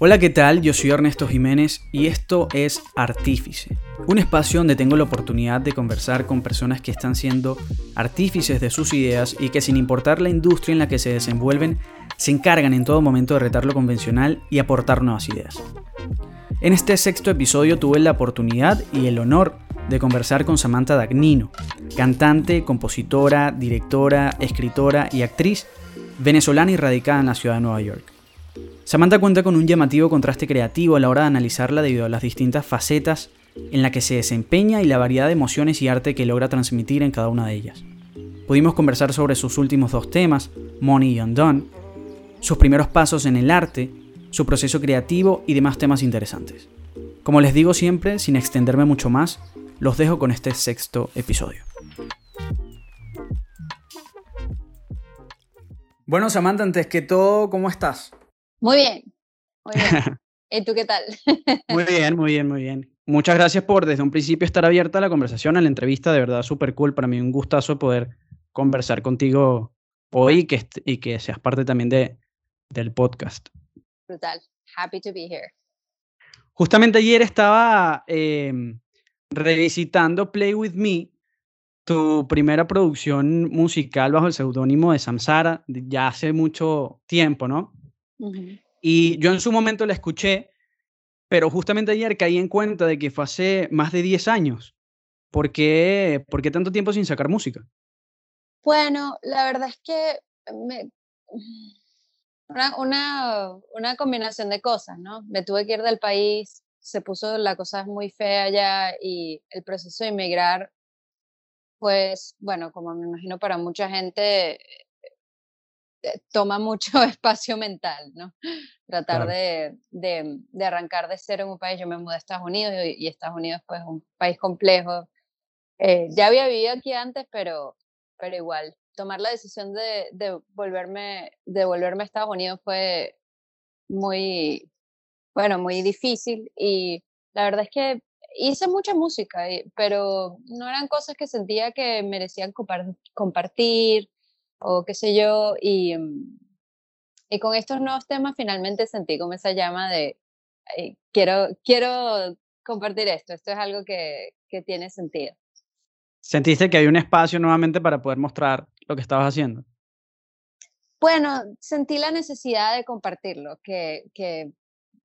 Hola, ¿qué tal? Yo soy Ernesto Jiménez y esto es Artífice, un espacio donde tengo la oportunidad de conversar con personas que están siendo artífices de sus ideas y que sin importar la industria en la que se desenvuelven, se encargan en todo momento de retar lo convencional y aportar nuevas ideas. En este sexto episodio tuve la oportunidad y el honor de conversar con Samantha Dagnino, cantante, compositora, directora, escritora y actriz venezolana y radicada en la ciudad de Nueva York. Samantha cuenta con un llamativo contraste creativo a la hora de analizarla debido a las distintas facetas en la que se desempeña y la variedad de emociones y arte que logra transmitir en cada una de ellas. Pudimos conversar sobre sus últimos dos temas, Money y Undone, sus primeros pasos en el arte, su proceso creativo y demás temas interesantes. Como les digo siempre, sin extenderme mucho más, los dejo con este sexto episodio. Bueno, Samantha, antes que todo, ¿cómo estás? Muy bien, muy bien. ¿Y tú qué tal? muy bien, muy bien, muy bien. Muchas gracias por desde un principio estar abierta a la conversación, a la entrevista, de verdad súper cool. Para mí un gustazo poder conversar contigo hoy y que, y que seas parte también de, del podcast. Brutal. Happy to be here. Justamente ayer estaba em, revisitando Play With Me, tu primera producción musical bajo el seudónimo de Samsara, ya hace mucho tiempo, ¿no? Y yo en su momento la escuché, pero justamente ayer caí en cuenta de que fue hace más de 10 años. ¿Por qué, ¿Por qué tanto tiempo sin sacar música? Bueno, la verdad es que me... una, una, una, combinación de cosas, ¿no? Me tuve que ir del país, se puso la cosa muy fea allá y el proceso de emigrar, pues, bueno, como me imagino para mucha gente, toma mucho espacio mental, ¿no? Tratar de, de, de, arrancar de cero en un país. Yo me mudé a Estados Unidos y, Estados Unidos, pues, un país complejo. Eh, ya había vivido aquí antes, pero, pero igual, tomar la decisión de, de, volverme, de volverme a Estados Unidos fue muy, bueno, muy difícil y la verdad es que hice mucha música, pero no eran cosas que sentía que merecían compartir o qué sé yo, y, mm, y con estos nuevos temas finalmente sentí como esa llama de, quiero, quiero compartir esto, esto es algo que, que tiene sentido. ¿Sentiste que hay un espacio nuevamente para poder mostrar lo que estabas haciendo? Bueno, sentí la necesidad de compartirlo, que, que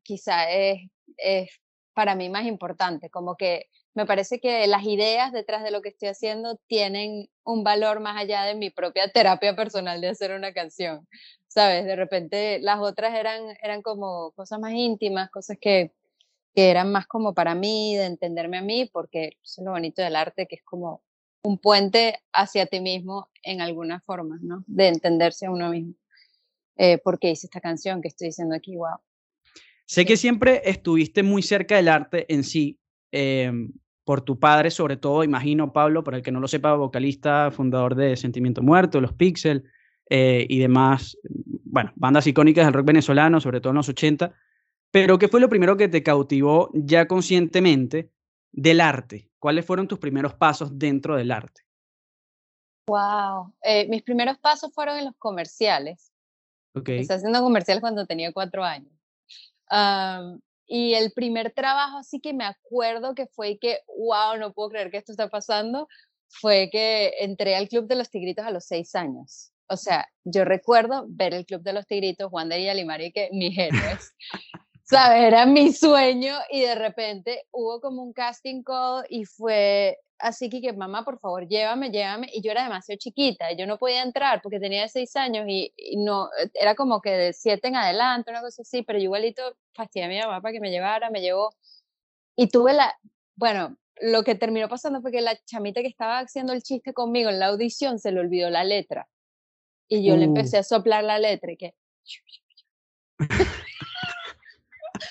quizá es, es para mí más importante, como que me parece que las ideas detrás de lo que estoy haciendo tienen un valor más allá de mi propia terapia personal de hacer una canción, ¿sabes? De repente las otras eran, eran como cosas más íntimas, cosas que, que eran más como para mí, de entenderme a mí, porque eso es lo bonito del arte, que es como un puente hacia ti mismo en alguna forma, ¿no? De entenderse a uno mismo. Eh, porque hice esta canción que estoy diciendo aquí, wow. Sé que siempre estuviste muy cerca del arte en sí, em, por tu padre, sobre todo, imagino, Pablo, para el que no lo sepa, vocalista, fundador de Sentimiento Muerto, Los Pixel eh, y demás, bueno, bandas icónicas del rock venezolano, sobre todo en los 80. Pero, ¿qué fue lo primero que te cautivó ya conscientemente del arte? ¿Cuáles fueron tus primeros pasos dentro del arte? Wow, eh, mis primeros pasos fueron en los comerciales. Okay. Empecé haciendo comerciales cuando tenía cuatro años. Y el primer trabajo así que me acuerdo que fue que, wow, no puedo creer que esto está pasando, fue que entré al Club de los Tigritos a los seis años. O sea, yo recuerdo ver el Club de los Tigritos, Juan de Yalimari, que mis héroes, ¿sabes? Era mi sueño y de repente hubo como un casting call y fue así que, que mamá, por favor, llévame, llévame. Y yo era demasiado chiquita, y yo no podía entrar porque tenía seis años y, no, eh, era como que de siete en adelante, una cosa así, pero yo igualito fastidié a mi mamá para que me llevara, me llevó. Y tuve la, bueno, lo que terminó pasando fue que la chamita que estaba haciendo el chiste conmigo en la audición se le olvidó la letra. Y yo le uh. empecé a soplar la letra y que...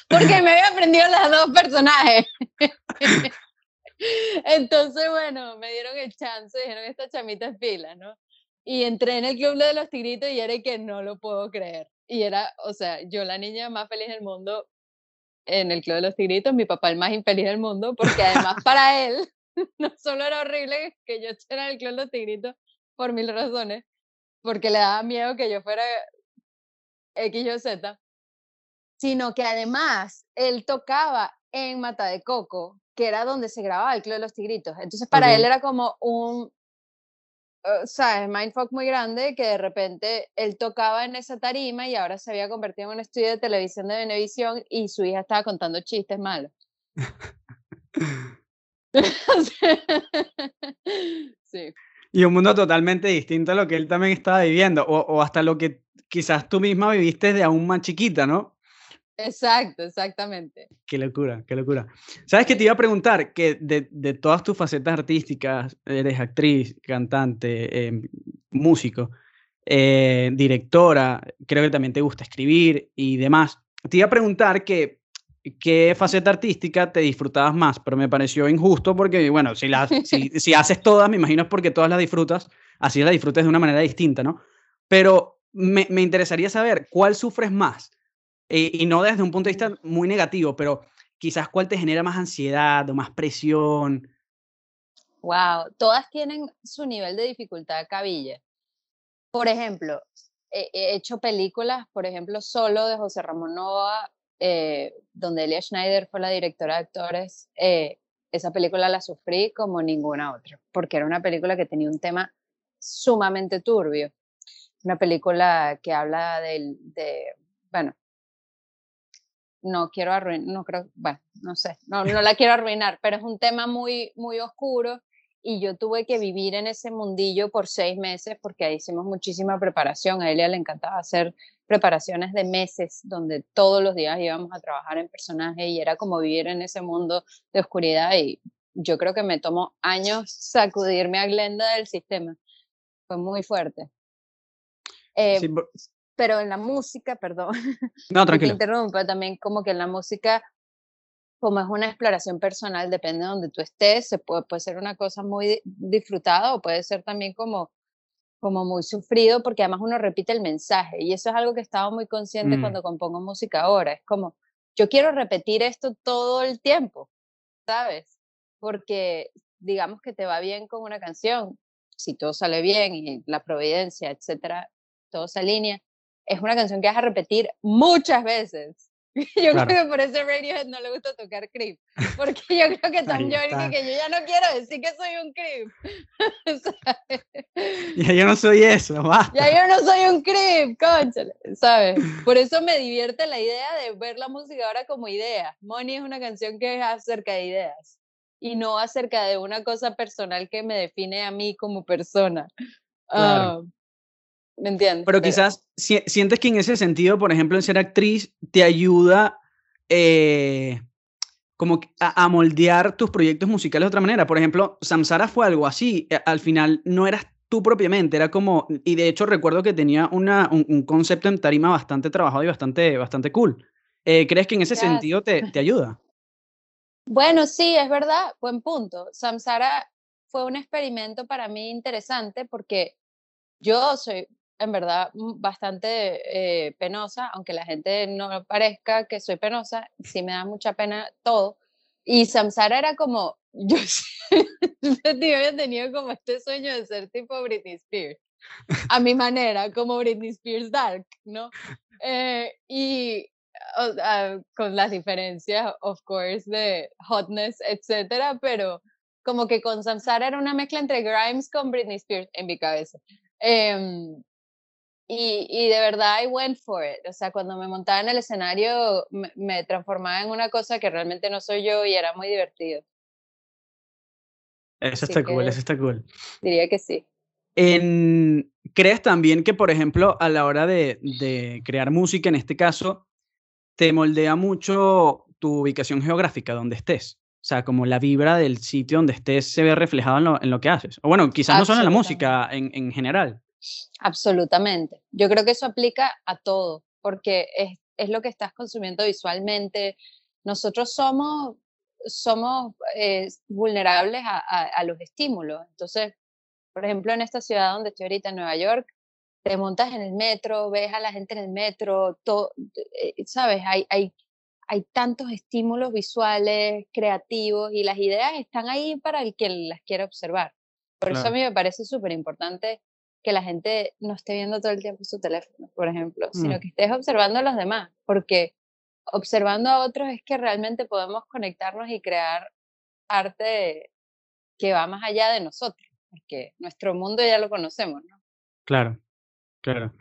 porque me había aprendido las dos personajes. Entonces, bueno, me dieron el chance, dijeron, esta chamita es pila, ¿no? Y entré en el club de los tigritos y era que no lo puedo creer. Y era, o sea, yo la niña más feliz del mundo en el club de los tigritos, mi papá el más infeliz del mundo, porque además para él no solo era horrible que yo estuviera en el club de los tigritos por mil razones, porque le daba miedo que yo fuera X o Z, sino que además él tocaba en Mata de Coco, que era donde se grababa el Club de los Tigritos. Entonces para él era como un, uh, ¿sabes? Mindfuck muy grande que de repente él tocaba en esa tarima y ahora se había convertido en un estudio de televisión de Venevisión y su hija estaba contando chistes malos. sí. Y un mundo totalmente distinto a lo que él también estaba viviendo, o, o hasta lo que quizás tú misma viviste de aún más chiquita, ¿no? Exacto, exactamente. Qué locura, qué locura. ¿Sabes que te iba a preguntar? Que de, de todas tus facetas artísticas, eres actriz, cantante, em, músico, eh, directora, creo que también te gusta escribir y demás. Te iba a preguntar que qué faceta artística te disfrutabas más, pero me pareció injusto porque, bueno, si, las, si, si haces todas, me imagino es porque todas las disfrutas, así las disfrutes de una manera distinta, ¿no? Pero me, me interesaría saber, ¿cuál sufres más? Eh, y no desde un punto de vista muy negativo, pero quizás cuál te genera más ansiedad o más presión. Wow, todas tienen su nivel de dificultad cabilla. Por ejemplo, he hecho películas, por ejemplo, solo de José Ramón Nova, eh, donde Elia Schneider fue la directora de actores. Eh, esa película la sufrí como ninguna otra, porque era una película que tenía un tema sumamente turbio. Una película que habla de, de bueno, no quiero arruinar, no creo, bueno, no sé, no, no la quiero arruinar, pero es un tema muy, muy oscuro y yo tuve que vivir en ese mundillo por seis meses porque ahí hicimos muchísima preparación. A ella le encantaba hacer preparaciones de meses donde todos los días íbamos a trabajar en personaje y era como vivir en ese mundo de oscuridad y yo creo que me tomó años sacudirme a Glenda del sistema. Fue muy fuerte. Eh, pero en la música, perdón, no, tranquilo. interrumpa, también como que en la música, como es una exploración personal, depende de donde tú estés, se puede, puede ser una cosa muy disfrutada o puede ser también como, como muy sufrido, porque además uno repite el mensaje, y eso es algo que estaba muy consciente mm. cuando compongo música ahora, es como, yo quiero repetir esto todo el tiempo, ¿sabes? Porque digamos que te va bien con una canción, si todo sale bien y la providencia, etcétera, todo se alinea, es una canción que vas a repetir muchas veces. Yo creo que por eso Radiohead no le gusta tocar creep, porque yo creo que Tom York que yo ya no quiero decir que soy un creep. ya yo no soy eso, va. Ya yo no soy un creep, conchale, ¿sabes? Por eso me divierte la idea de ver la música ahora como idea. Money es una canción que es acerca de ideas y no acerca de una cosa personal que me define a mí como persona. Claro. Ah, ¿Me entiendes? Pero, quizás sientes que en ese sentido, por ejemplo, en ser actriz, te ayuda eh, como a, moldear tus proyectos musicales de otra manera. Por ejemplo, Samsara fue algo así. Eh, al final no eras tú propiamente, era como, y de hecho recuerdo que tenía una, un, concepto en tarima bastante trabajado y bastante, bastante cool. Eh, ¿Crees que en ese sentido te, te ayuda? Bueno, sí, es verdad, buen punto. Samsara fue un experimento para mí interesante porque yo soy en verdad mm, bastante eh, penosa, aunque la gente no parezca que soy penosa, sí me da mucha pena todo. Y Samsara era como, yo, había tenido como este sueño de ser tipo Britney Spears, a mi manera, como Britney Spears Dark, ¿no? Eh, y con las diferencias, of course, de hotness, etcétera, pero como que con Samsara era una mezcla entre Grimes con Britney Spears en mi cabeza. Eh, y, y, de verdad, I went for it. O sea, cuando me montaba en el escenario, me, transformaba en una cosa que realmente no soy yo y era muy divertido. Eso está cool, eso está cool. Diría que sí. En, ¿Crees también que, por ejemplo, a la hora de, de, crear música, en este caso, te moldea mucho tu ubicación geográfica, donde estés? O sea, como la vibra del sitio donde estés se ve reflejado en lo, en lo que haces. O bueno, quizás no solo en la música, en, en general. Absolutamente. Yo creo que eso aplica a todo, porque es, es lo que estás consumiendo visualmente. Nosotros somos, somos eh, vulnerables a, a, los estímulos. Entonces, por ejemplo, en esta ciudad donde estoy ahorita, en Nueva York, te montas en el metro, ves a la gente en el metro, todo, eh, ¿sabes? Hay, hay, hay tantos estímulos visuales, creativos, y las ideas están ahí para el que las quiera observar. Por eso a mí me parece súper importante que la gente no esté viendo todo el tiempo su teléfono, por ejemplo, sino mm. que estés observando a los demás, porque observando a otros es que realmente podemos conectarnos y crear arte que va más allá de nosotros, porque nuestro mundo ya lo conocemos, ¿no? Claro, claro.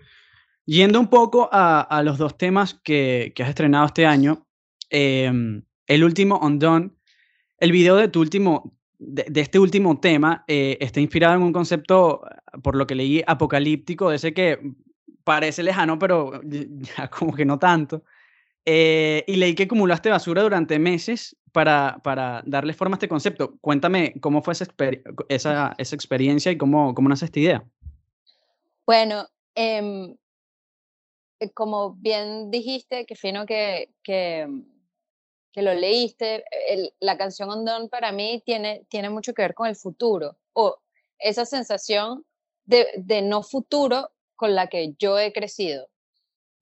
Yendo un poco a, los dos temas que, has estrenado este año, em, el último Undone, el video de tu último, de, este último tema, eh, está inspirado en un concepto, por lo que leí, apocalíptico, de ese que parece lejano, pero ya como que no tanto. Eh, y leí que acumulaste basura durante meses para, para darle forma a este concepto. Cuéntame cómo fue esa, esa, esa experiencia y cómo, cómo nace esta idea. Bueno, em, eh, como bien dijiste, que fino que, que, que lo leíste, la canción On para mí tiene, tiene mucho que ver con el futuro o esa sensación de, de no futuro con la que yo he crecido.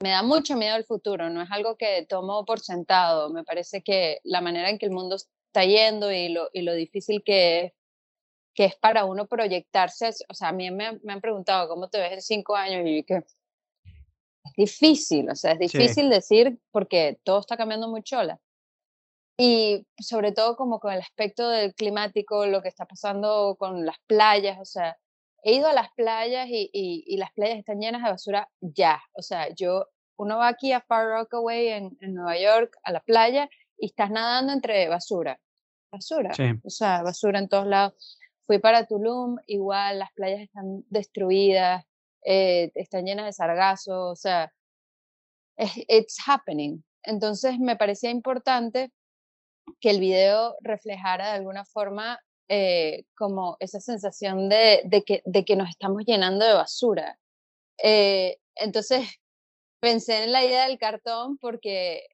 Me da mucho miedo el futuro, no es algo que tomo por sentado. Me parece que la manera en que el mundo está yendo y lo, y lo difícil que es, que es para uno proyectarse, o sea, a mí me, me han preguntado cómo te ves en cinco años y que es difícil, o sea, es difícil decir porque todo está cambiando muy chola. Y sobre todo como con el aspecto del climático, lo que está pasando con las playas, o sea, he ido a las playas y, y, las playas están llenas de basura ya, o sea, yo, uno va aquí a Far Rockaway en, en Nueva York, a la playa, y estás nadando entre basura, basura, o sea, basura en todos lados. Fui para Tulum, igual las playas están destruidas, eh, están llenas de sargazo, o sea, it's happening. Entonces me parecía importante que el video reflejara de alguna forma eh, como esa sensación de, de, que, de que nos estamos llenando de basura. Eh, entonces pensé en la idea del cartón porque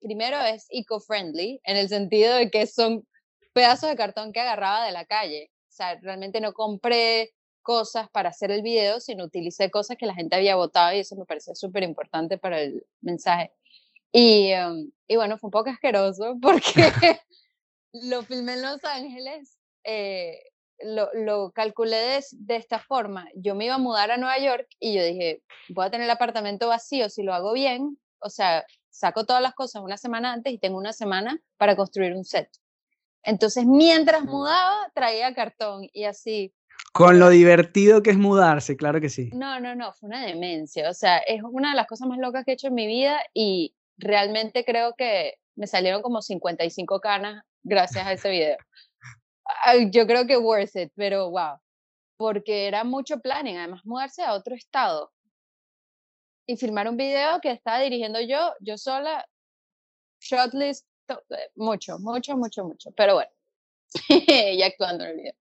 primero es eco-friendly, en el sentido de que son pedazos de cartón que agarraba de la calle. O sea, realmente no compré cosas para hacer el video, sino utilicé cosas que la gente había votado y eso me parecía súper importante para el mensaje. Y, em, y, bueno, fue un poco asqueroso porque lo filmé en Los Ángeles, eh, lo, lo, calculé de, de, esta forma. Yo me iba a mudar a Nueva York y yo dije, voy a tener el apartamento vacío si lo hago bien, o sea, saco todas las cosas una semana antes y tengo una semana para construir un set. Entonces, mientras mudaba, traía cartón y así con lo divertido que es mudarse, claro que sí. No, no, no, fue una demencia. O sea, es una de las cosas más locas que he hecho en mi vida y realmente creo que me salieron como 55 canas gracias a ese video. Yo creo que worth it, pero wow. Porque era mucho planning, además mudarse a otro estado y filmar un video que estaba dirigiendo yo, yo sola, shotlist, mucho, mucho, mucho, mucho. Pero bueno, y actuando en el video.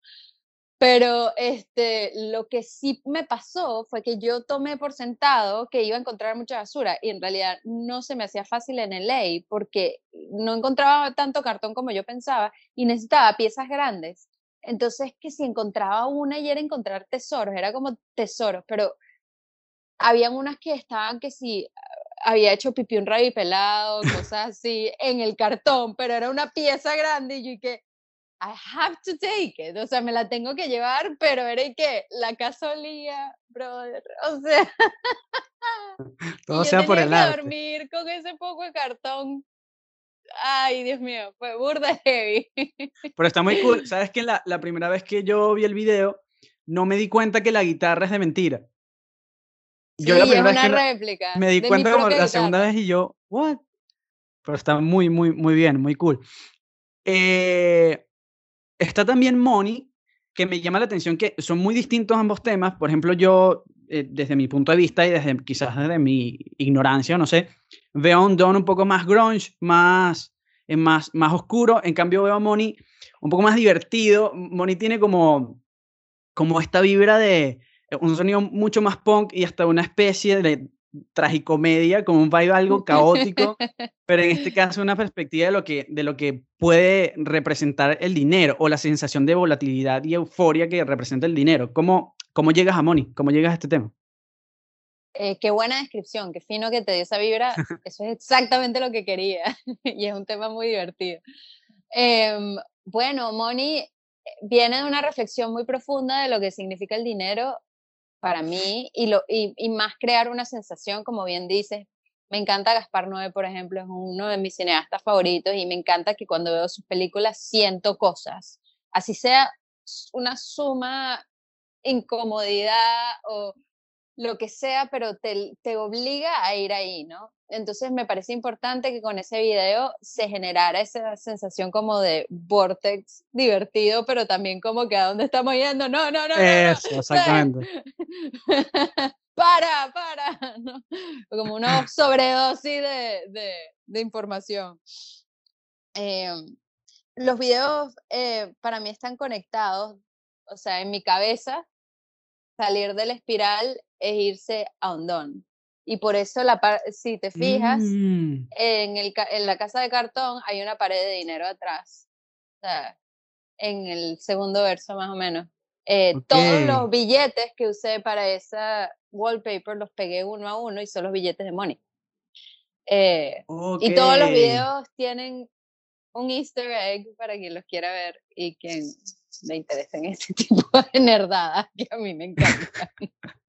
Pero este, lo que sí me pasó fue que yo tomé por sentado que iba a encontrar mucha basura y en realidad no se me hacía fácil en el LA porque no encontraba tanto cartón como yo pensaba y necesitaba piezas grandes. Entonces, que si encontraba una y era encontrar tesoros, era como tesoros, pero habían unas que estaban que si había hecho pipí un rabi pelado, cosas así, en el cartón, pero era una pieza grande y yo que I have to take it, o sea, me la tengo que llevar, pero era que la casa olía, brother, o sea, todo sea por el arte. dormir con ese poco de cartón. Ay, Dios mío, fue burda heavy. Pero está muy cool. ¿Sabes que la, la primera vez que yo vi el video, no me di cuenta que la guitarra es de mentira? Yo sí, la primera es una vez réplica. Me di cuenta como la segunda vez y yo, ¿what? Pero está muy, muy, muy bien, muy cool. Eh, Está también Money, que me llama la atención que son muy distintos ambos temas. Por ejemplo, yo, eh, desde mi punto de vista y desde quizás desde mi ignorancia, no sé, veo a un Don un poco más grunge, más, eh, más, más oscuro. En cambio, veo a Money un poco más divertido. Money tiene como, como esta vibra de un sonido mucho más punk y hasta una especie de tragicomedia, como un vibe algo caótico, pero en este caso una perspectiva de lo, que, de lo que puede representar el dinero o la sensación de volatilidad y euforia que representa el dinero. ¿Cómo, cómo llegas a Moni? ¿Cómo llegas a este tema? Eh, qué buena descripción, qué fino que te dio esa vibra. Eso es exactamente lo que quería y es un tema muy divertido. Em, bueno, Moni eh, viene de una reflexión muy profunda de lo que significa el dinero para mí y, lo, y, más crear una sensación, como bien dices, Me encanta Gaspar Noé, por ejemplo, es uno de mis cineastas favoritos y me encanta que cuando veo sus películas siento cosas. Así sea una suma incomodidad o lo que sea, pero te, te obliga a ir ahí, ¿no? Entonces me parece importante que con ese video se generara esa sensación como de vortex divertido, pero también como que a dónde estamos yendo. No, no, no. Eso, exactamente. para, para. ¿no? Como una sobredosis de, de, de información. Em, los videos eh, para mí están conectados, o sea, en mi cabeza, salir de la espiral es irse a hondón. Y por eso, la si te fijas, mm. en, el, en la casa de cartón hay una pared de dinero atrás. O sea, en el segundo verso más o menos. Eh, todos los billetes que usé para esa wallpaper los pegué uno a uno y son los billetes de Money. Eh, y todos los videos tienen un easter egg para quien los quiera ver y quien le interese en ese tipo de nerdadas que a mí me encantan.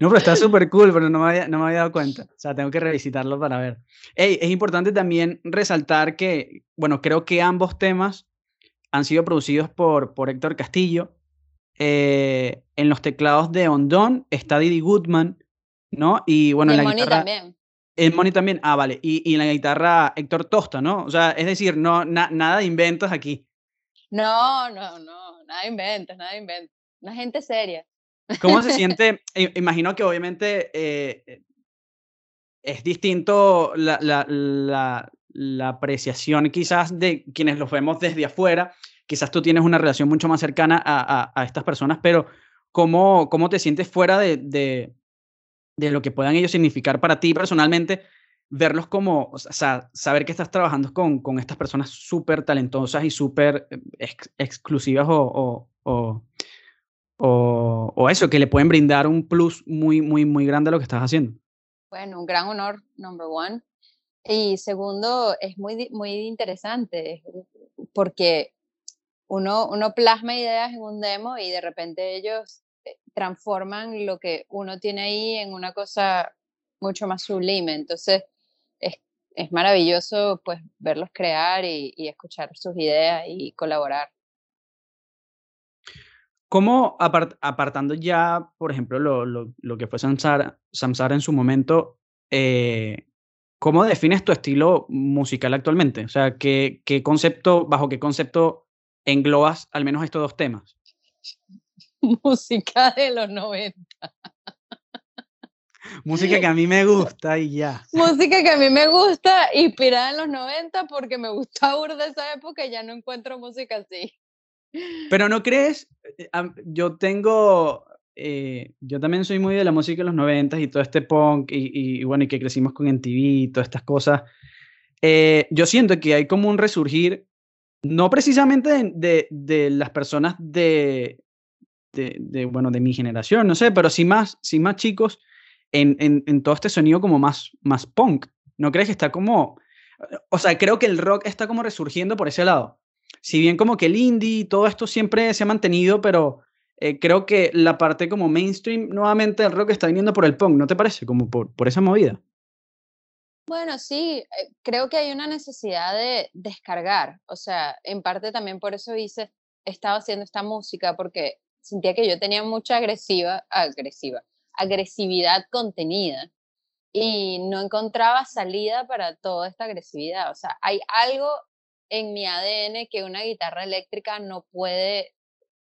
No, pero está súper cool, pero no me, había, no me había dado cuenta. O sea, tengo que revisitarlo para ver. es importante también resaltar que, bueno, creo que ambos temas han sido producidos por, por Héctor Castillo. Eh, en los teclados de Ondon está Didi Goodman, ¿no? Y bueno, en la Money también. En Money también, ah, vale. Y, y en la guitarra Héctor Tosta, ¿no? O sea, es decir, no, nada de inventos aquí. No, no, no, nada inventos, nada inventos. Una gente seria. ¿Cómo se siente? Imagino que obviamente eh, eh, es distinto la, la, la, la, apreciación quizás de quienes los vemos desde afuera. Quizás tú tienes una relación mucho más cercana a, a, a estas personas, pero ¿cómo, ¿cómo te sientes fuera de, de, de, lo que puedan ellos significar para ti personalmente? Verlos como, o sea, saber que estás trabajando con, con estas personas súper talentosas y súper eh, exclusivas o, o o, eso, que le pueden brindar un plus muy, muy, muy grande a lo que estás haciendo. Bueno, un gran honor, number one. Y segundo, es muy, muy interesante porque uno, uno plasma ideas en un demo y de repente ellos eh, transforman lo que uno tiene ahí en una cosa mucho más sublime. Entonces, es, es maravilloso pues verlos crear y, y escuchar sus ideas y colaborar. ¿Cómo, apartando ya, por ejemplo, lo, lo, lo que fue Samsara, Samsara, en su momento, eh, ¿cómo defines tu estilo musical actualmente? O sea, ¿qué, ¿qué concepto, bajo qué concepto englobas al menos estos dos temas? Música de los 90. Música que a mí me gusta y ya. Música que a mí me gusta, inspirada en los 90 porque me gusta de esa época y ya no encuentro música así. Pero no crees, eh, yo tengo, eh, yo también soy muy de la música de los noventas y todo este punk y, bueno, y que crecimos con MTV y todas estas cosas. Eh, yo siento que hay como un resurgir, no precisamente de, de, las personas de, de, bueno, de mi generación, no sé, pero sí más, sí más chicos en, todo este sonido como más, más punk. ¿No crees que está como, o sea, creo que el rock está como resurgiendo por ese lado? si bien como que el indie y todo esto siempre se ha mantenido, pero eh, creo que la parte como mainstream nuevamente el rock está viniendo por el punk, ¿no te parece? Como por, por esa movida. Bueno, sí, eh, creo que hay una necesidad de descargar, o sea, en parte también por eso hice, estaba haciendo esta música, porque sentía que yo tenía mucha agresiva, agresiva, agresividad contenida y no encontraba salida para toda esta agresividad, o sea, hay algo en mi ADN que una guitarra eléctrica no puede,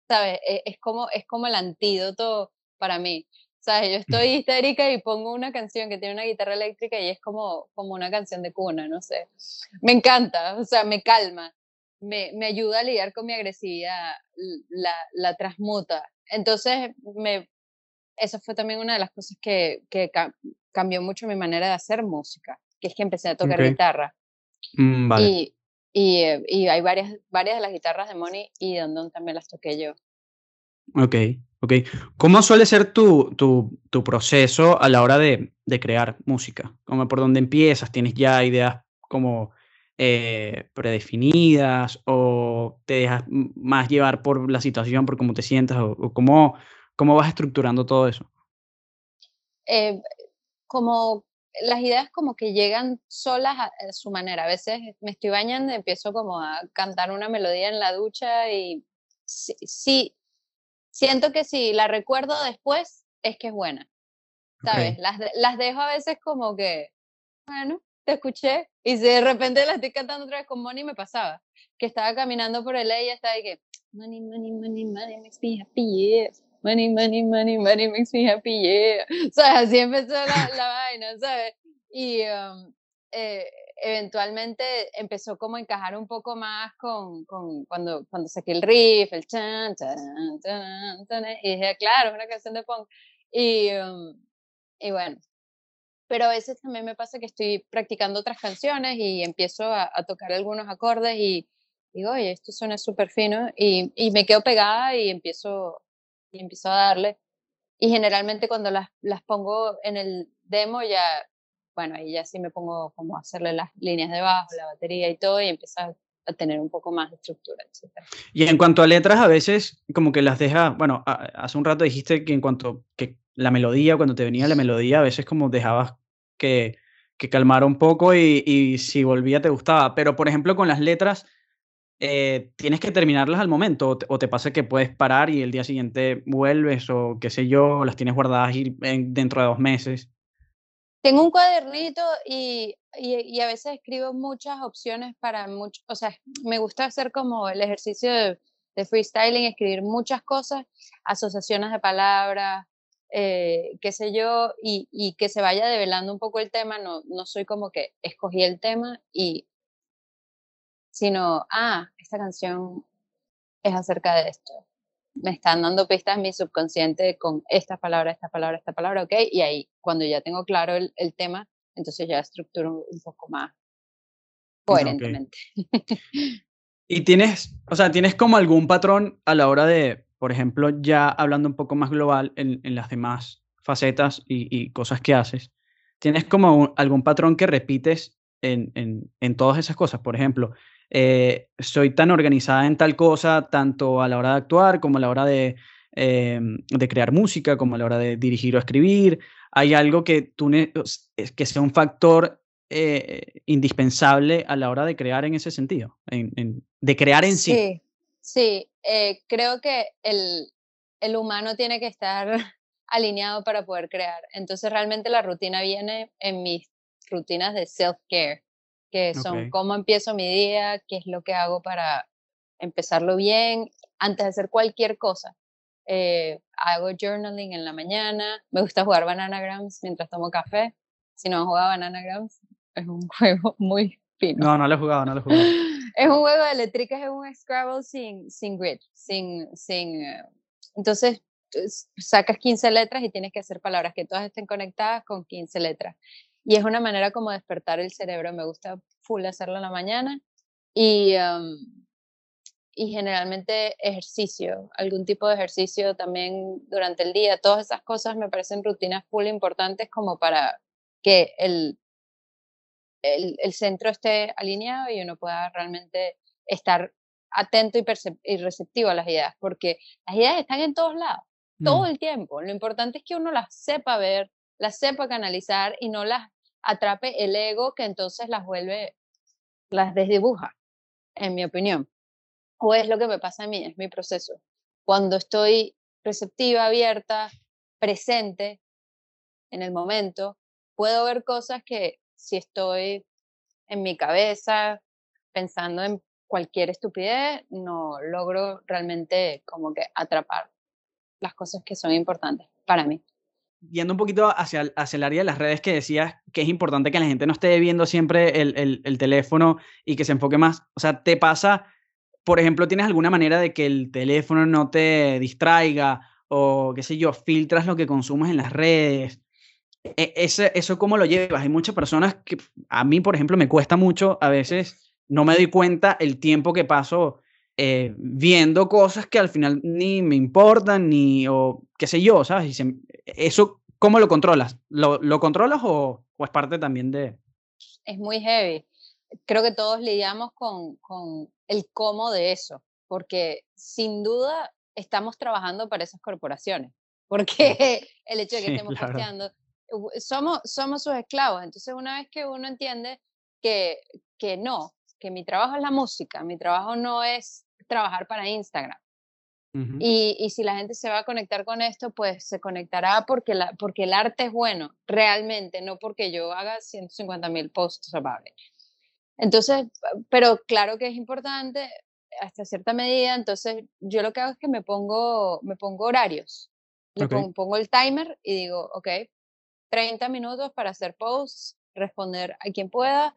¿sabes? E, es, como, es como el antídoto para mí. ¿Sabes? Yo estoy histérica y pongo una canción que tiene una guitarra eléctrica y es como, como una canción de cuna, no sé. Me encanta, o sea, me calma, me, me ayuda a lidiar con mi agresividad, la, la transmuta. Entonces, me, eso fue también una de las cosas que, que cambió mucho mi manera de hacer música, que es que empecé a tocar guitarra. Mm, vale. Y y, eh, y, hay varias, varias de las guitarras de Money y Don también las toqué yo. Ok, ok. ¿Cómo suele ser tu, tu, tu proceso a la hora de, de, crear música? ¿Cómo por dónde empiezas? ¿Tienes ya ideas como eh, predefinidas o te dejas más llevar por la situación, por cómo te sientas o, cómo, cómo vas estructurando todo eso? Eh, como las ideas como que llegan solas a, su manera. A veces me estoy bañando y empiezo como a cantar una melodía en la ducha y sí, siento que si la recuerdo después es que es buena. ¿Sabes? Las, las dejo a veces como que, bueno, te escuché y si de repente la estoy cantando otra vez con Moni me pasaba, que estaba caminando por el y estaba de que, money, money, money, money makes me happy. Money, money, money, money makes me happy, yeah. Sea, así empezó la, la vaina, ¿sabes? Y um, eh, eventualmente empezó como a encajar un poco más con, con cuando, cuando saqué el riff, el chan, chan, chan, chan, y dije, claro, es una canción de punk. Y, um, y bueno, pero a veces también me pasa que estoy practicando otras canciones y empiezo a, a tocar algunos acordes y digo, oye, esto suena súper fino y, y, me quedo pegada y empiezo, y empiezo a darle. Y generalmente cuando las, las pongo en el demo ya bueno, ahí ya sí me pongo como a hacerle las líneas de bajo, la batería y todo, y empieza a tener un poco más de estructura, etc. Y en cuanto a letras, a veces como que las deja, bueno, hace un rato dijiste que en cuanto que la melodía, cuando te venía la melodía, a veces como dejabas que, que calmara un poco y, y, si volvía te gustaba, pero por ejemplo con las letras, eh, tienes que terminarlas al momento o te, o te, pasa que puedes parar y el día siguiente vuelves o qué sé yo, las tienes guardadas dentro de dos meses. Tengo un cuadernito y, y, a veces escribo muchas opciones para mucho, o sea, me gusta hacer como el ejercicio de, freestyling, escribir muchas cosas, asociaciones de palabras, eh, qué sé yo, y, y, que se vaya develando un poco el tema, no, no soy como que escogí el tema y, sino, ah, esta canción es acerca de esto. Me están dando pistas mi subconsciente con esta palabra, esta palabra, esta palabra, ok, y ahí cuando ya tengo claro el, el tema, entonces ya estructuro un poco más coherentemente. y tienes, o sea, tienes como algún patrón a la hora de, por ejemplo, ya hablando un poco más global en, en las demás facetas y, y, cosas que haces, tienes como algún patrón que repites en, en, en todas esas cosas, por ejemplo, eh, soy tan organizada en tal cosa, tanto a la hora de actuar como a la hora de, eh, de crear música, como a la hora de dirigir o escribir. Hay algo que, tú que sea un factor eh, indispensable a la hora de crear en ese sentido, en, de crear en sí. Sí, sí. creo que el, el humano tiene que estar alineado para poder crear. Entonces realmente la rutina viene en mis rutinas de self-care que son cómo empiezo mi día, qué es lo que hago para empezarlo bien, antes de hacer cualquier cosa. Eh, hago journaling en la mañana, me gusta jugar bananagrams mientras tomo café. Si no jugado bananagrams, es un juego muy fino. No, no lo he jugado, no lo he jugado. es un juego de eléctricas, es un Scrabble sin, sin grid, sin, sin, eh, entonces sacas 15 letras y tienes que hacer palabras que todas estén conectadas con 15 letras. Y es una manera como despertar el cerebro. Me gusta full hacerlo en la mañana. Y, y generalmente ejercicio, algún tipo de ejercicio también durante el día. Todas esas cosas me parecen rutinas full importantes como para que el, el, el centro esté alineado y uno pueda realmente estar atento y, y, receptivo a las ideas, porque las ideas están en todos lados, todo mm. el tiempo. Lo importante es que uno las sepa ver, las sepa canalizar y no las atrape el ego que entonces las vuelve, las desdibuja, en mi opinión. O es lo que me pasa a mí, es mi proceso. Cuando estoy receptiva, abierta, presente en el momento, puedo ver cosas que si estoy en mi cabeza pensando en cualquier estupidez, no logro realmente como que atrapar las cosas que son importantes para mí yendo un poquito hacia, hacia el área de las redes que decías que es importante que la gente no esté viendo siempre el, el, teléfono y que se enfoque más. O sea, ¿te pasa, por ejemplo, tienes alguna manera de que el teléfono no te distraiga o qué sé yo, filtras lo que consumes en las redes? E, ese, ¿Eso cómo lo llevas? Hay muchas personas que a mí, por ejemplo, me cuesta mucho, a veces no me doy cuenta el tiempo que paso eh, viendo cosas que al final ni me importan, ni, o qué sé yo, ¿sabes? Y eso, ¿cómo lo controlas? ¿Lo, lo controlas o, o, es parte también de...? Es muy heavy. Creo que todos lidiamos con, con el cómo de eso, porque sin duda estamos trabajando para esas corporaciones, porque el hecho de que estemos posteando somos, somos sus esclavos. Entonces, una vez que uno entiende que, que no, que mi trabajo es la música, mi trabajo no es trabajar para Instagram. y, y, si la gente se va a conectar con esto, pues se conectará porque, la, porque el arte es bueno, realmente, no porque yo haga 150 mil posts about Entonces, pero claro que es importante hasta cierta medida, entonces yo lo que hago es que me pongo, me pongo horarios. Le pongo, pongo, el timer y digo, ok, 30 minutos para hacer posts, responder a quien pueda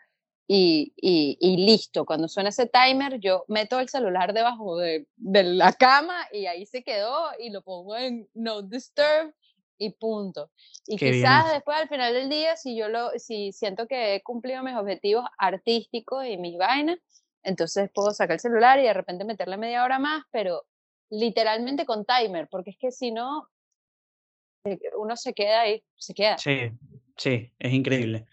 y, y, y, listo. Cuando suena ese timer, yo meto el celular debajo de, de, la cama y ahí se quedó y lo pongo en no disturb y punto. Y quizás después al final del día, si yo lo, si siento que he cumplido mis objetivos artísticos y mis vainas, entonces puedo sacar el celular y de repente meterle media hora más, pero literalmente con timer, porque es que si no, uno se queda ahí, se queda. Sí, sí, es increíble.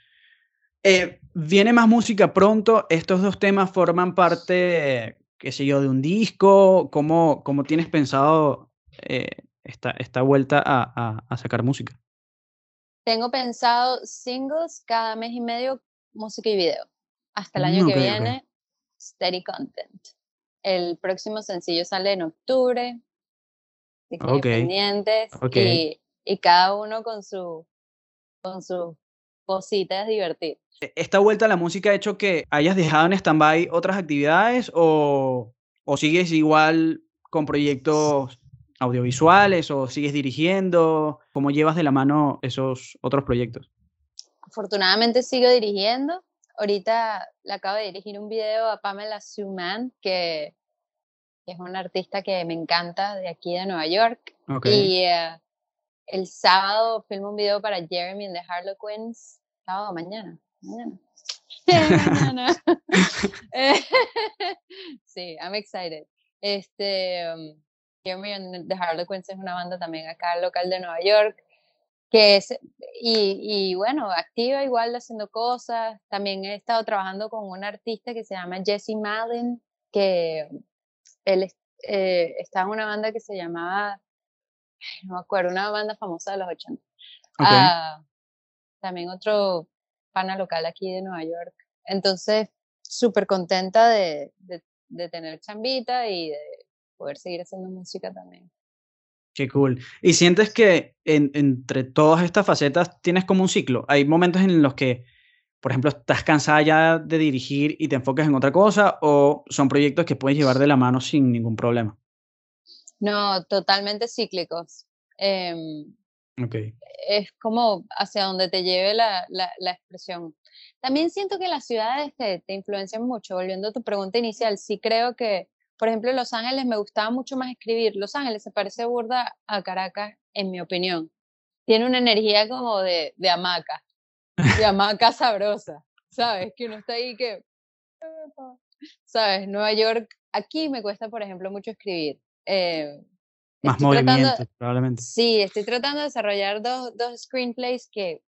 Eh, viene más música pronto. Estos dos temas forman parte, qué sé yo, de un disco. ¿Cómo, cómo tienes pensado eh, esta, esta vuelta a, a, sacar música? Tengo pensado singles cada mes y medio, música y video. Hasta el año mm, que viene, steady content. El próximo sencillo sale en octubre. Okay. pendientes. Y, y cada uno con su con sus cositas divertidas. E, ¿Esta vuelta a la música ha hecho que hayas dejado en stand-by otras actividades o, o sigues igual con proyectos audiovisuales o sigues dirigiendo? ¿Cómo llevas de la mano esos otros proyectos? Afortunadamente sigo dirigiendo. Ahorita le acabo de dirigir un video a Pamela Suman, que, es una artista que me encanta de aquí de Nueva York. Y eh, el sábado filmo un video para Jeremy and the Harlequins. Sábado, mañana. Mañana. mañana. sí, I'm excited. Este, um, Jeremy and the Harlequins es una banda también acá local de Nueva York. Que es, y, y bueno, activa igual haciendo cosas. También he estado trabajando con un artista que se llama Jesse Madden, que él eh, está en una banda que se llamaba no me acuerdo, una banda famosa de los 80. Ah, también otro pana local aquí de Nueva York. Entonces, súper contenta de, de, tener chambita y de poder seguir haciendo música también. Qué cool. ¿Y sientes que entre todas estas facetas tienes como un ciclo? Hay momentos en los que, por ejemplo, estás cansada ya de dirigir y te enfocas en otra cosa o son proyectos que puedes llevar de la mano sin ningún problema? No, totalmente cíclicos. Em, okay. Es como hacia donde te lleve la, la, la expresión. También siento que las ciudades te, te, influencian mucho. Volviendo a tu pregunta inicial, sí creo que, por ejemplo, Los Ángeles me gustaba mucho más escribir. Los Ángeles se parece burda a Caracas, en mi opinión. Tiene una energía como de, de hamaca, de hamaca sabrosa, ¿sabes? Que uno está ahí que... ¿Sabes? Nueva York, aquí me cuesta, por ejemplo, mucho escribir. Eh, Más movimiento, probablemente. Sí, estoy tratando de desarrollar dos, dos screenplays que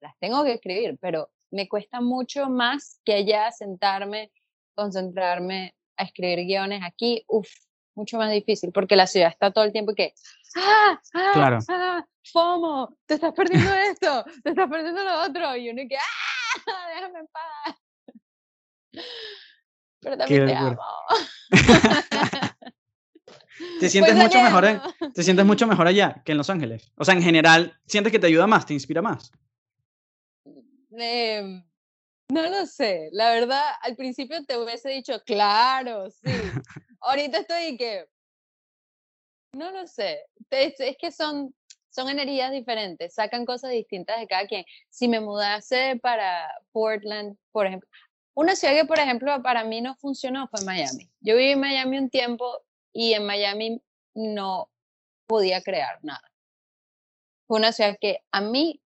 las tengo que escribir, pero me cuesta mucho más que allá sentarme, concentrarme a escribir guiones aquí, uff, mucho más difícil, porque la ciudad está todo el tiempo que, ¡ah! ¡ah! Claro. ¡ah! ¡FOMO! ¡Te estás perdiendo esto! ¡Te estás perdiendo lo otro! Y uno que, ¡ah! ¡Déjame en paz! Pero también te amo. ¿Te sientes, pues mucho mejor ¿Te sientes mucho mejor allá que en Los Ángeles? O sea, en general, ¿sientes que te ayuda más, te inspira más? Em, no lo sé. La verdad, al principio te hubiese dicho, claro, sí. Ahorita estoy que... No lo sé. Es que son, son energías diferentes, sacan cosas distintas de cada quien. Si me mudase para Portland, por ejemplo, una ciudad que, por ejemplo, para mí no funcionó fue Miami. Yo viví en Miami un tiempo y en Miami no podía crear nada. Fue una ciudad que a mí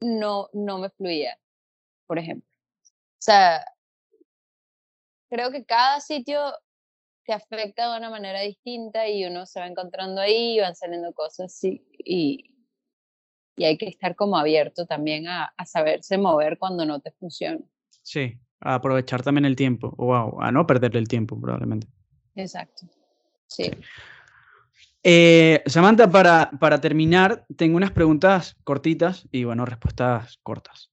no, no me fluía, por ejemplo. O sea, creo que cada sitio te afecta de una manera distinta y uno se va encontrando ahí y van saliendo cosas y, y, y hay que estar como abierto también a, a, saberse mover cuando no te funciona. Sí, a aprovechar también el tiempo o a, a no perderle el tiempo probablemente. Exacto. Sí. Eh, Samantha, para, para terminar, tengo unas preguntas cortitas y, bueno, respuestas cortas.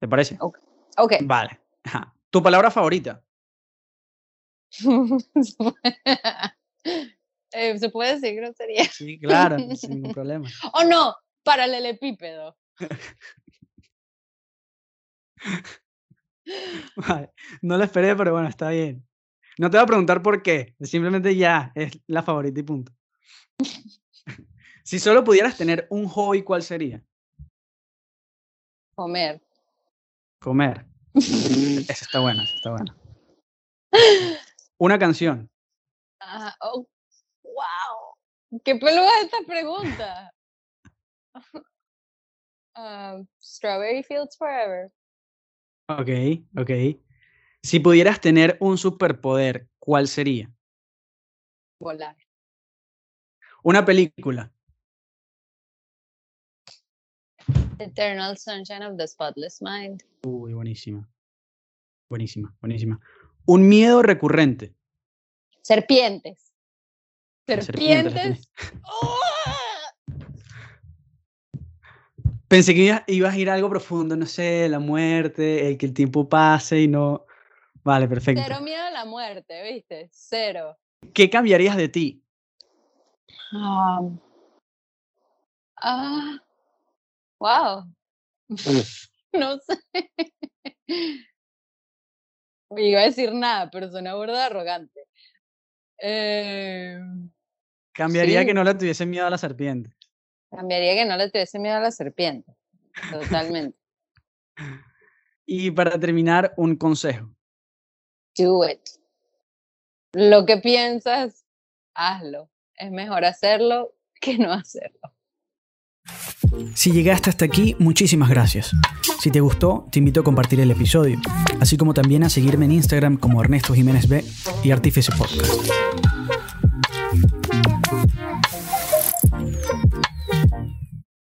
¿Te parece? Ok. Ok. Vale. Ajá. ¿Tu palabra favorita? Eh, ¿Se puede decir grosería? Sí, claro, sin ningún problema. ¿O no? Paralelepípedo. Vale, No lo esperé, pero bueno, está bien. No te voy a preguntar por qué, simplemente ya es la favorita y punto. Si solo pudieras tener un hobby, ¿cuál sería? Comer. Comer. Esa está buena, esa está buena. Una canción. Ah, oh, wow. ¿Qué peluda esta pregunta? Ah, Strawberry Fields Forever. Ok, ok. Si pudieras tener un superpoder, ¿cuál sería? Volar. Una película. Eternal Sunshine of the Spotless Mind. Uy, buenísima. Buenísima, buenísima. Un miedo recurrente. Serpientes. Serpientes. ¡Oh! Pensé que ibas, ibas a ir a algo profundo, no sé, la muerte, el que el tiempo pase y no. Vale, perfecto. Cero miedo a la muerte, ¿viste? Cero. ¿Qué cambiarías de ti? Um, ah, wow. no sé. Iba a decir nada, pero suena burda arrogante. Eh, Cambiaría Sí. que no le tuviese miedo a la serpiente. cambiaría que no le tuviese miedo a la serpiente. Totalmente. Y para terminar, un consejo. Do it. Lo que piensas, hazlo. Es mejor hacerlo que no hacerlo. Si llegaste hasta aquí, muchísimas gracias. Si te gustó, te invito a compartir el episodio, así como también a seguirme en Instagram como Ernesto Jiménez B y Artífice Podcast.